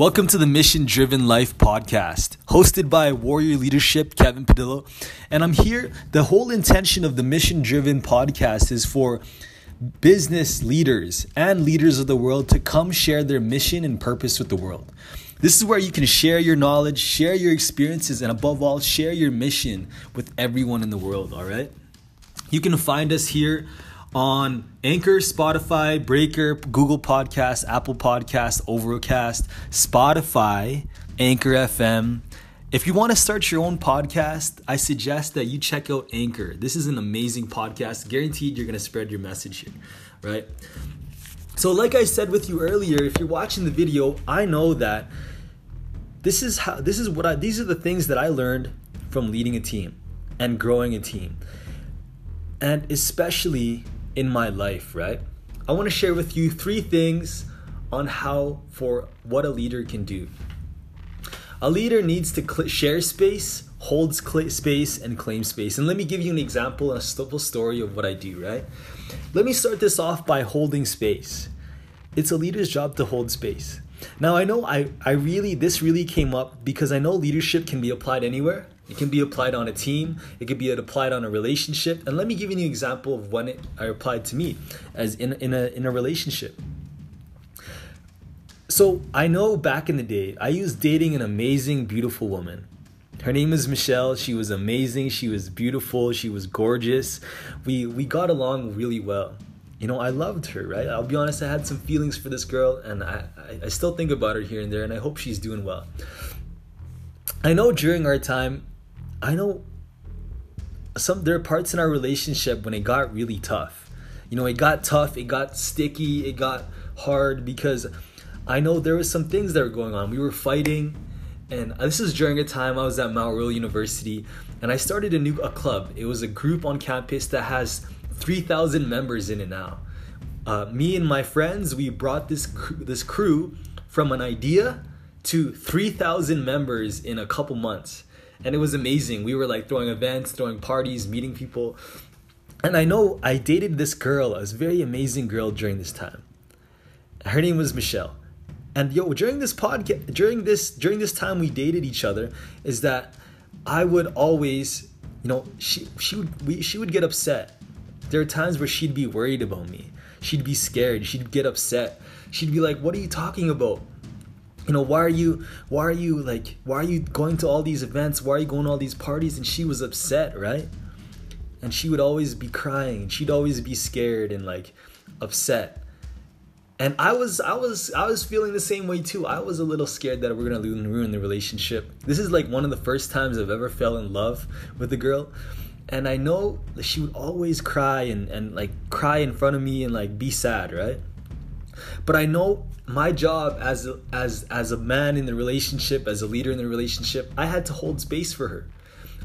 Welcome to the Mission Driven Life podcast, hosted by Warrior Leadership Kevin Padillo. And I'm here. The whole intention of the Mission Driven podcast is for business leaders and leaders of the world to come share their mission and purpose with the world. This is where you can share your knowledge, share your experiences, and above all, share your mission with everyone in the world, all right? You can find us here on Anchor, Spotify, Breaker, Google Podcast, Apple Podcast, Overcast, Spotify, Anchor FM. If you want to start your own podcast, I suggest that you check out Anchor. This is an amazing podcast. Guaranteed you're going to spread your message here, right? So like I said with you earlier, if you're watching the video, I know that this is how this is what I these are the things that I learned from leading a team and growing a team. And especially in my life, right? I want to share with you three things on how for what a leader can do. A leader needs to cl- share space, holds cl- space, and claim space. And let me give you an example a simple story of what I do, right? Let me start this off by holding space. It's a leader's job to hold space. Now I know I, I really this really came up because I know leadership can be applied anywhere. It can be applied on a team. It can be applied on a relationship. And let me give you an example of when it I applied to me as in, in a in a relationship. So I know back in the day, I used dating an amazing, beautiful woman. Her name is Michelle. She was amazing. She was beautiful. She was gorgeous. We we got along really well. You know, I loved her, right? I'll be honest, I had some feelings for this girl, and I, I, I still think about her here and there, and I hope she's doing well. I know during our time, I know some there are parts in our relationship when it got really tough. You know, it got tough, it got sticky, it got hard because I know there was some things that were going on. We were fighting, and this is during a time I was at Mount Royal University, and I started a new a club. It was a group on campus that has 3,000 members in it now. Uh, me and my friends, we brought this this crew from an idea to 3,000 members in a couple months and it was amazing. We were like throwing events, throwing parties, meeting people. And I know I dated this girl, a very amazing girl during this time. Her name was Michelle. And yo, during this podcast, during this during this time we dated each other, is that I would always, you know, she she would we, she would get upset. There are times where she'd be worried about me. She'd be scared. She'd get upset. She'd be like, "What are you talking about? You know why are you why are you like why are you going to all these events? Why are you going to all these parties? And she was upset right? And she would always be crying. She'd always be scared and like upset. And i was i was i was feeling the same way too. I was a little scared that we're gonna ruin the relationship. This is like one of the first times i've ever fell in love with a girl. And i know that she would always cry and, and like cry in front of me and like be sad right but i know my job as a, as as a man in the relationship, as a leader in the relationship, I had to hold space for her.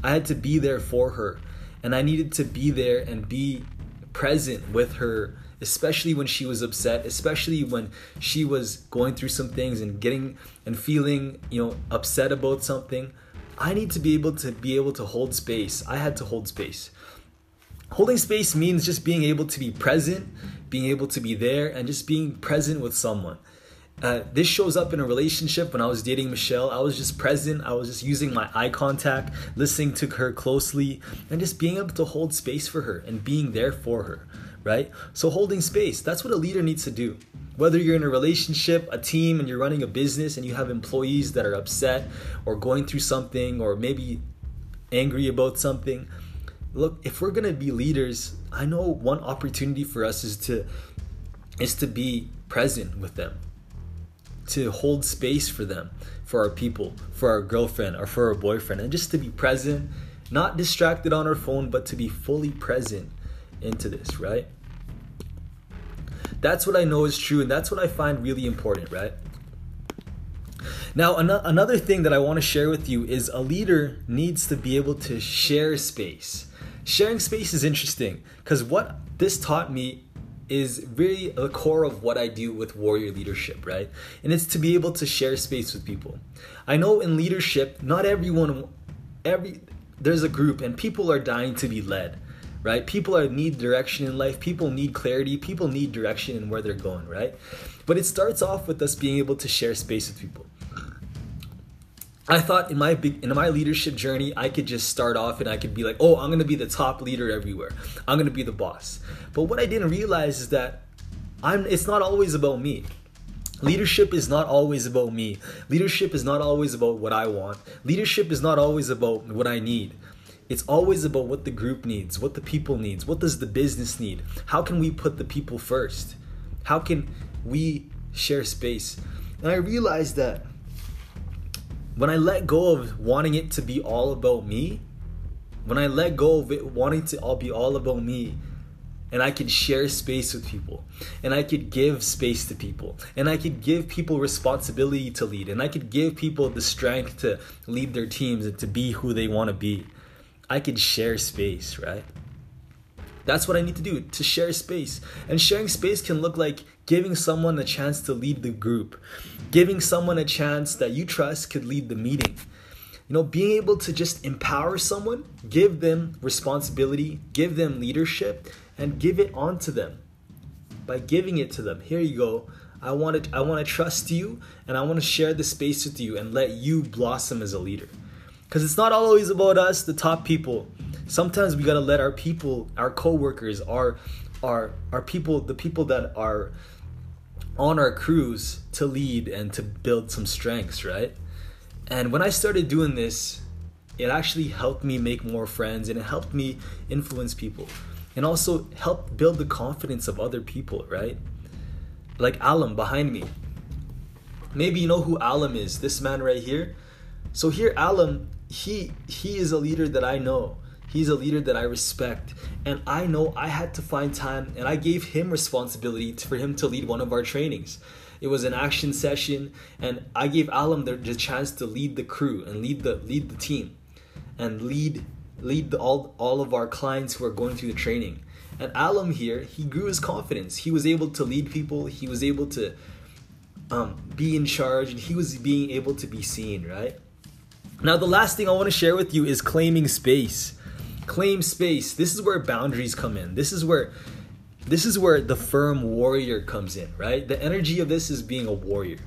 I had to be there for her, and I needed to be there and be present with her, especially when she was upset, especially when she was going through some things and getting and feeling, you know, upset about something. I need to be able to be able to hold space. I had to hold space. Holding space means just being able to be present, being able to be there, and just being present with someone. Uh, this shows up in a relationship when I was dating Michelle. I was just present. I was just using my eye contact, listening to her closely, and just being able to hold space for her and being there for her, right? So, holding space, that's what a leader needs to do. Whether you're in a relationship, a team, and you're running a business and you have employees that are upset or going through something or maybe angry about something, look, if we're to be leaders, I know one opportunity for us is to is to be present with them to hold space for them, for our people, for our girlfriend or for our boyfriend, and just to be present, not distracted on our phone, but to be fully present into this, right? That's what I know is true, and that's what I find really important, right? Now, an- another thing that I want to share with you is a leader needs to be able to share space. Sharing space is interesting because what this taught me is really the core of what I do with warrior leadership, right? And it's to be able to share space with people. I know in leadership, not everyone, every there's a group and people are dying to be led, right? People are need direction in life. People need clarity. People need direction in where they're going, right? But it starts off with us being able to share space with people. I thought in my big in my leadership journey, I could just start off and I could be like, "Oh, I'm to be the top leader everywhere. I'm to be the boss." But what I didn't realize is that I'm it's not always about me. Leadership is not always about me. Leadership is not always about what I want. Leadership is not always about what I need. It's always about what the group needs, what the people needs, what does the business need? How can we put the people first? How can we share space? And I realized that when I let go of wanting it to be all about me, when I let go of it wanting to all be all about me, and I could share space with people, and I could give space to people, and I could give people responsibility to lead, and I could give people the strength to lead their teams and to be who they want to be. I could share space, right? That's what I need to do to share space. And sharing space can look like giving someone a chance to lead the group, giving someone a chance that you trust could lead the meeting. You know, being able to just empower someone, give them responsibility, give them leadership, and give it on to them. By giving it to them, here you go. I want to I want to trust you and I want to share the space with you and let you blossom as a leader. Cuz it's not always about us, the top people. Sometimes we got to let our people, our coworkers, our our our people, the people that are on our crews to lead and to build some strengths, right? And when I started doing this, it actually helped me make more friends and it helped me influence people and also help build the confidence of other people, right? Like Alam behind me. Maybe you know who Alam is, this man right here. So here Alam, he he is a leader that I know. He's a leader that I respect. And I know I had to find time and I gave him responsibility for him to lead one of our trainings. It was an action session and I gave Alam the, the chance to lead the crew and lead the lead the team and lead lead the, all all of our clients who are going through the training. And Alam here, he grew his confidence. He was able to lead people. He was able to um, be in charge, and he was being able to be seen. Right now, the last thing I want to share with you is claiming space claim space. This is where boundaries come in. This is where this is where the firm warrior comes in, right? The energy of this is being a warrior.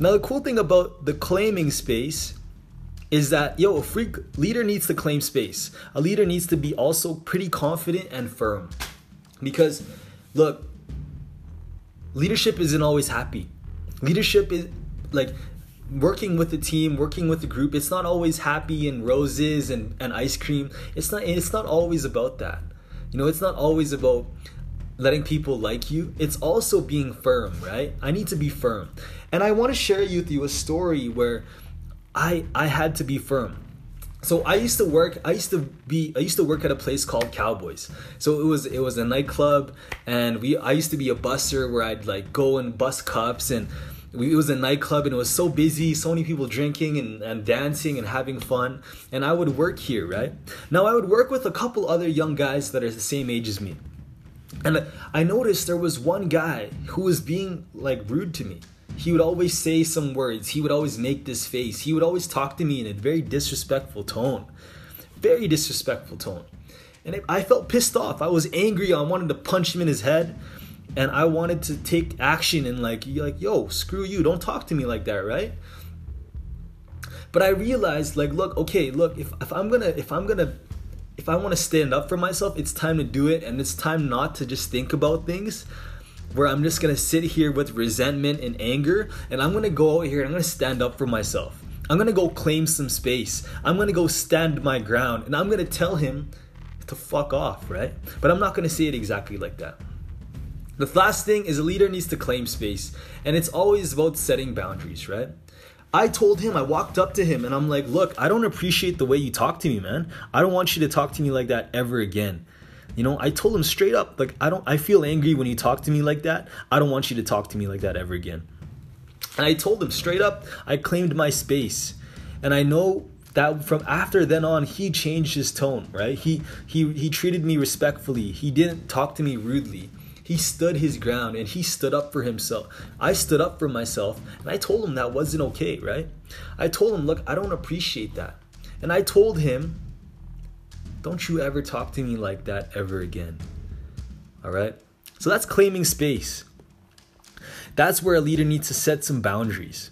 Now the cool thing about the claiming space is that yo, a freak leader needs to claim space. A leader needs to be also pretty confident and firm. Because look, leadership isn't always happy. Leadership is like working with the team, working with the group, it's not always happy and roses and, and ice cream. It's not it's not always about that. You know, it's not always about letting people like you. It's also being firm, right? I need to be firm. And I want to share with you a story where I I had to be firm. So I used to work I used to be I used to work at a place called Cowboys. So it was it was a nightclub and we I used to be a buster where I'd like go and bust cups and we, it was a nightclub and it was so busy, so many people drinking and, and dancing and having fun. And I would work here, right? Now I would work with a couple other young guys that are the same age as me. And I noticed there was one guy who was being like rude to me. He would always say some words. He would always make this face. He would always talk to me in a very disrespectful tone. Very disrespectful tone. And I felt pissed off. I was angry. I wanted to punch him in his head and I wanted to take action and like like yo screw you don't talk to me like that right? But I realized like look okay look if, if I'm gonna if I'm gonna if I want to stand up for myself it's time to do it and it's time not to just think about things where I'm just gonna sit here with resentment and anger and I'm gonna go out here and I'm gonna stand up for myself. I'm gonna go claim some space. I'm gonna go stand my ground and I'm gonna tell him to fuck off right? But I'm not gonna say it exactly like that the last thing is a leader needs to claim space, and it's always about setting boundaries, right? I told him, I walked up to him, and I'm like, look, I don't appreciate the way you talk to me, man. I don't want you to talk to me like that ever again. You know, I told him straight up, like, I don't, I feel angry when you talk to me like that. I don't want you to talk to me like that ever again. And I told him straight up, I claimed my space. And I know that from after then on he changed his tone right he he he treated me respectfully he didn't talk to me rudely he stood his ground and he stood up for himself. I stood up for myself and I told him that wasn't okay, right? I told him, look, I don't appreciate that. And I told him, don't you ever talk to me like that ever again. All right? So that's claiming space. That's where a leader needs to set some boundaries.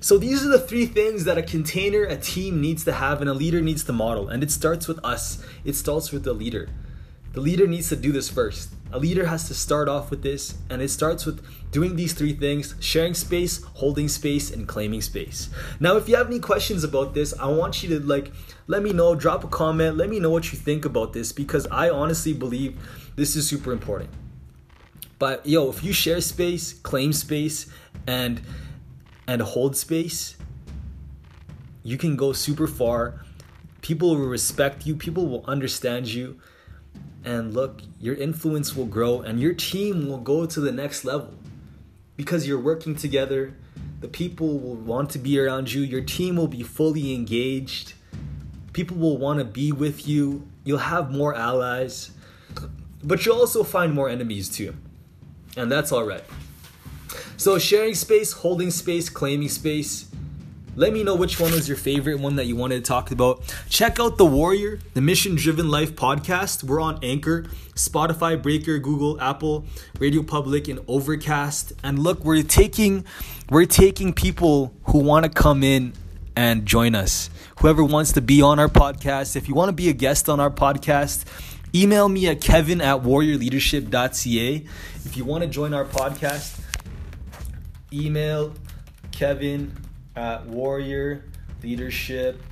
So these are the three things that a container, a team needs to have and a leader needs to model. And it starts with us. It starts with the leader. The leader needs to do this first. A leader has to start off with this, and it starts with doing these three things sharing space, holding space, and claiming space. Now, if you have any questions about this, I want you to like let me know, drop a comment, let me know what you think about this because I honestly believe this is super important. But yo, if you share space, claim space, and and hold space, you can go super far. People will respect you, people will understand you and look, your influence will grow and your team will go to the next level because you're working together. The people will want to be around you, your team will be fully engaged. People will want to be with you. You'll have more allies, but you'll also find more enemies too. And that's all right. So, sharing space, holding space, claiming space let me know which one was your favorite one that you wanted to talk about. Check out The Warrior, the Mission Driven Life podcast. We're on Anchor, Spotify, Breaker, Google, Apple, Radio Public, and Overcast. And look, we're taking we're taking people who want to come in and join us. Whoever wants to be on our podcast, if you want to be a guest on our podcast, email me at kevin at warriorleadership.ca. If you want to join our podcast, email kevin at Warrior Leadership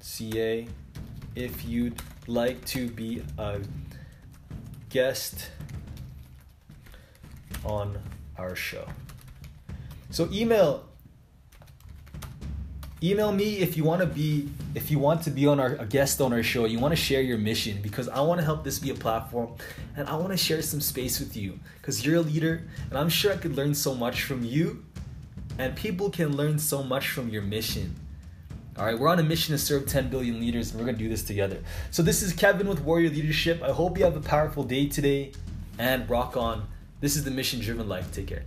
CA if you'd like to be a guest on our show. So email email me if you want to be if you want to be on our a guest on our show you want to share your mission because i want to help this be a platform and i want to share some space with you because you're a leader and i'm sure i could learn so much from you and people can learn so much from your mission. All right, we're on a mission to serve 10 billion leaders, and we're gonna do this together. So, this is Kevin with Warrior Leadership. I hope you have a powerful day today and rock on. This is the mission driven life. Take care.